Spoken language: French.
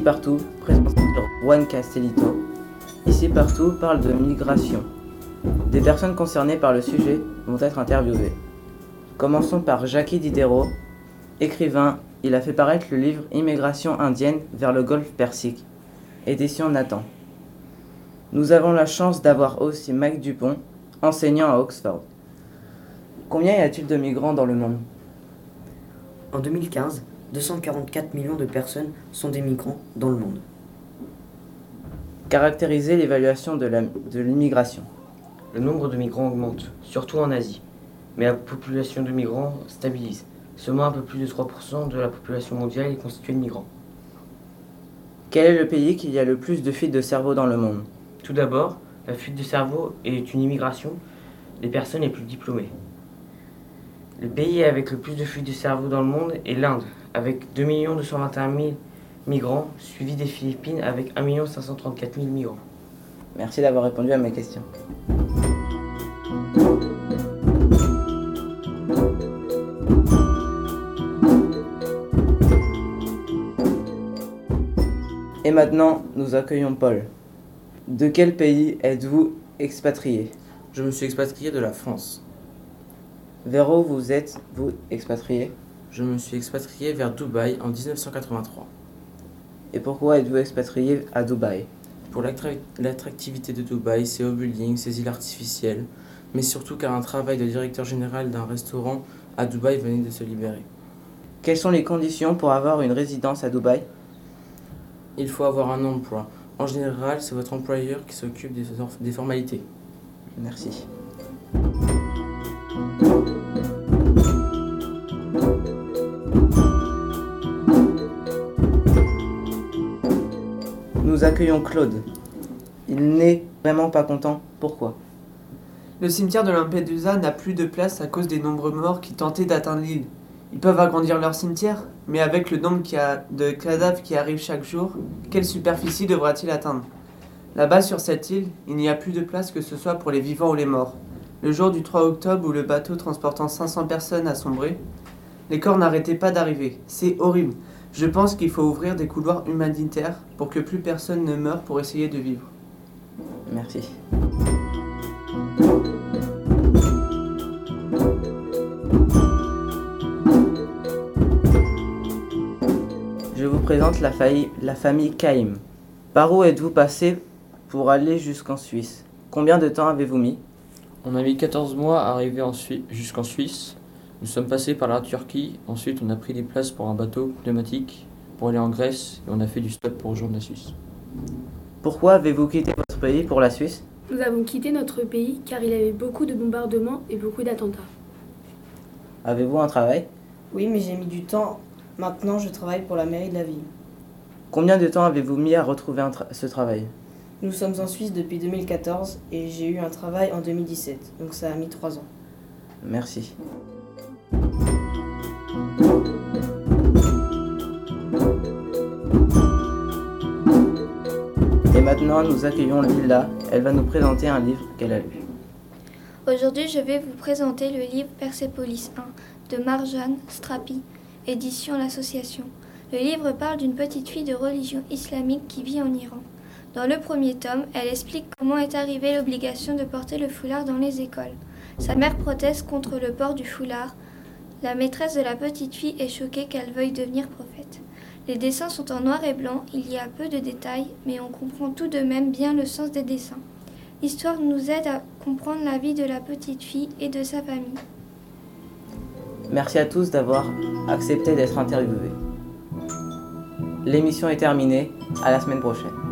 partout, présenté Juan Castellito. Ici partout parle de migration. Des personnes concernées par le sujet vont être interviewées. Commençons par Jackie Diderot, écrivain. Il a fait paraître le livre Immigration indienne vers le golfe Persique, édition Nathan. Nous avons la chance d'avoir aussi Mike Dupont, enseignant à Oxford. Combien y a-t-il de migrants dans le monde? En 2015, 244 millions de personnes sont des migrants dans le monde. Caractériser l'évaluation de l'immigration. Le nombre de migrants augmente, surtout en Asie, mais la population de migrants stabilise. Seulement un peu plus de 3% de la population mondiale est constituée de migrants. Quel est le pays qui a le plus de fuites de cerveau dans le monde? Tout d'abord, la fuite de cerveau est une immigration des personnes les plus diplômées. Le pays avec le plus de fuites de cerveau dans le monde est l'Inde, avec 2 221 000 migrants, suivi des Philippines avec 1 534 000 migrants. Merci d'avoir répondu à mes questions. Et maintenant, nous accueillons Paul. De quel pays êtes-vous expatrié? Je me suis expatrié de la France. Vers où vous êtes, vous, expatrié? Je me suis expatrié vers Dubaï en 1983. Et pourquoi êtes-vous expatrié à Dubaï? Pour l'attra- l'attractivité de Dubaï, ses hauts buildings, ses îles artificielles, mais surtout car un travail de directeur général d'un restaurant à Dubaï venait de se libérer. Quelles sont les conditions pour avoir une résidence à Dubaï? Il faut avoir un emploi. En général, c'est votre employeur qui s'occupe des formalités. Merci. Accueillons Claude. Il n'est vraiment pas content. Pourquoi? Le cimetière de Lampedusa n'a plus de place à cause des nombreux morts qui tentaient d'atteindre l'île. Ils peuvent agrandir leur cimetière, mais avec le nombre de cadavres qui arrivent chaque jour, quelle superficie devra-t-il atteindre? Là-bas sur cette île, il n'y a plus de place que ce soit pour les vivants ou les morts. Le jour du 3 octobre où le bateau transportant 500 personnes a sombré, les corps n'arrêtaient pas d'arriver. C'est horrible. Je pense qu'il faut ouvrir des couloirs humanitaires pour que plus personne ne meure pour essayer de vivre. Merci. Je vous présente la, failli- la famille Caïm. Par où êtes-vous passé pour aller jusqu'en Suisse? Combien de temps avez-vous mis? On a mis 14 mois à arriver en Sui- jusqu'en Suisse. Nous sommes passés par la Turquie. Ensuite, on a pris des places pour un bateau pneumatique pour aller en Grèce et on a fait du stop pour rejoindre la Suisse. Pourquoi avez-vous quitté votre pays pour la Suisse? Nous avons quitté notre pays car il y avait beaucoup de bombardements et beaucoup d'attentats. Avez-vous un travail? Oui, mais j'ai mis du temps. Maintenant, je travaille pour la mairie de la ville. Combien de temps avez-vous mis à retrouver un tra- ce travail? Nous sommes en Suisse depuis 2014 et j'ai eu un travail en 2017, donc ça a mis trois ans. Merci. Et maintenant, nous accueillons Lila. Elle va nous présenter un livre qu'elle a lu. Aujourd'hui, je vais vous présenter le livre Persepolis 1 de Marjane Strapi, édition L'Association. Le livre parle d'une petite fille de religion islamique qui vit en Iran. Dans le premier tome, elle explique comment est arrivée l'obligation de porter le foulard dans les écoles. Sa mère proteste contre le port du foulard. La maîtresse de la petite fille est choquée qu'elle veuille devenir prophète. Les dessins sont en noir et blanc, il y a peu de détails, mais on comprend tout de même bien le sens des dessins. L'histoire nous aide à comprendre la vie de la petite fille et de sa famille. Merci à tous d'avoir accepté d'être interviewés. L'émission est terminée. À la semaine prochaine.